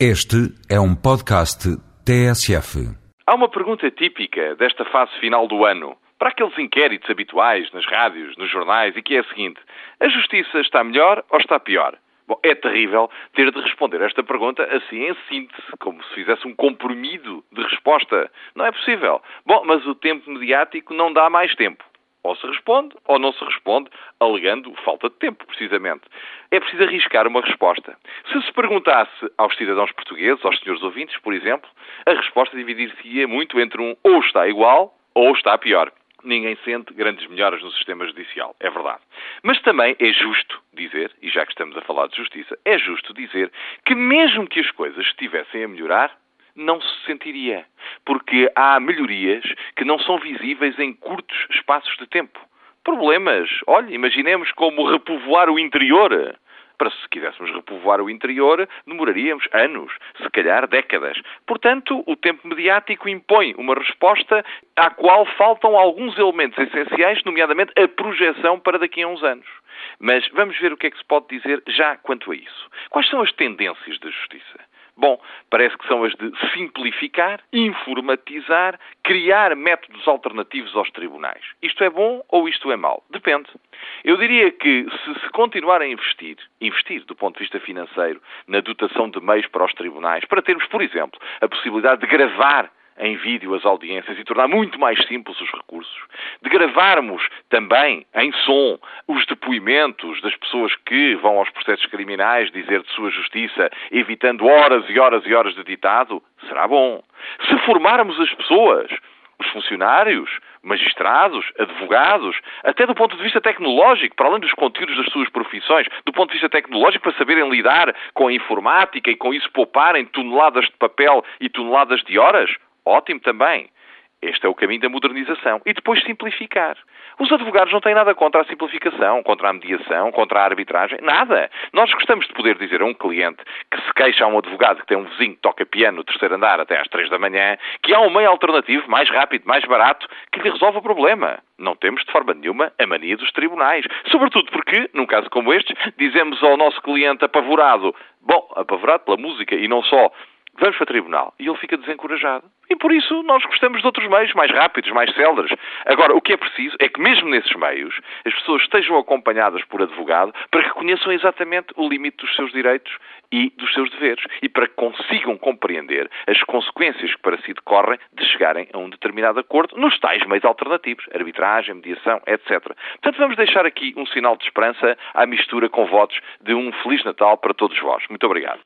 Este é um podcast TSF. Há uma pergunta típica desta fase final do ano, para aqueles inquéritos habituais nas rádios, nos jornais, e que é a seguinte: a justiça está melhor ou está pior? Bom, é terrível ter de responder esta pergunta assim em síntese, como se fizesse um comprimido de resposta. Não é possível. Bom, mas o tempo mediático não dá mais tempo. Ou se responde ou não se responde, alegando falta de tempo, precisamente. É preciso arriscar uma resposta. Se se perguntasse aos cidadãos portugueses, aos senhores ouvintes, por exemplo, a resposta dividir-se-ia muito entre um ou está igual ou está pior. Ninguém sente grandes melhoras no sistema judicial, é verdade. Mas também é justo dizer, e já que estamos a falar de justiça, é justo dizer que mesmo que as coisas estivessem a melhorar, não se sentiria. Porque há melhorias que não são visíveis em curtos espaços de tempo. Problemas, olha, imaginemos como repovoar o interior. Para se quiséssemos repovoar o interior, demoraríamos anos, se calhar décadas. Portanto, o tempo mediático impõe uma resposta à qual faltam alguns elementos essenciais, nomeadamente a projeção para daqui a uns anos. Mas vamos ver o que é que se pode dizer já quanto a isso. Quais são as tendências da justiça? Bom, parece que são as de simplificar, informatizar, criar métodos alternativos aos tribunais. Isto é bom ou isto é mau? Depende. Eu diria que se se continuar a investir, investir do ponto de vista financeiro, na dotação de meios para os tribunais, para termos, por exemplo, a possibilidade de gravar em vídeo as audiências e tornar muito mais simples os recursos, de gravarmos também em som os depoimentos das pessoas que vão aos processos criminais dizer de sua justiça, evitando horas e horas e horas de ditado, será bom. Se formarmos as pessoas, os funcionários, magistrados, advogados, até do ponto de vista tecnológico, para além dos conteúdos das suas profissões, do ponto de vista tecnológico, para saberem lidar com a informática e com isso pouparem toneladas de papel e toneladas de horas, Ótimo também. Este é o caminho da modernização. E depois simplificar. Os advogados não têm nada contra a simplificação, contra a mediação, contra a arbitragem, nada. Nós gostamos de poder dizer a um cliente que se queixa a um advogado que tem um vizinho que toca piano no terceiro andar até às três da manhã, que há um meio alternativo, mais rápido, mais barato, que lhe resolve o problema. Não temos, de forma nenhuma, a mania dos tribunais. Sobretudo porque, num caso como este, dizemos ao nosso cliente apavorado, bom, apavorado pela música e não só, vamos para o tribunal. E ele fica desencorajado. E por isso nós gostamos de outros meios, mais rápidos, mais céleres. Agora, o que é preciso é que mesmo nesses meios as pessoas estejam acompanhadas por advogado para que conheçam exatamente o limite dos seus direitos e dos seus deveres e para que consigam compreender as consequências que para si decorrem de chegarem a um determinado acordo nos tais meios alternativos, arbitragem, mediação, etc. Portanto, vamos deixar aqui um sinal de esperança à mistura com votos de um Feliz Natal para todos vós. Muito obrigado.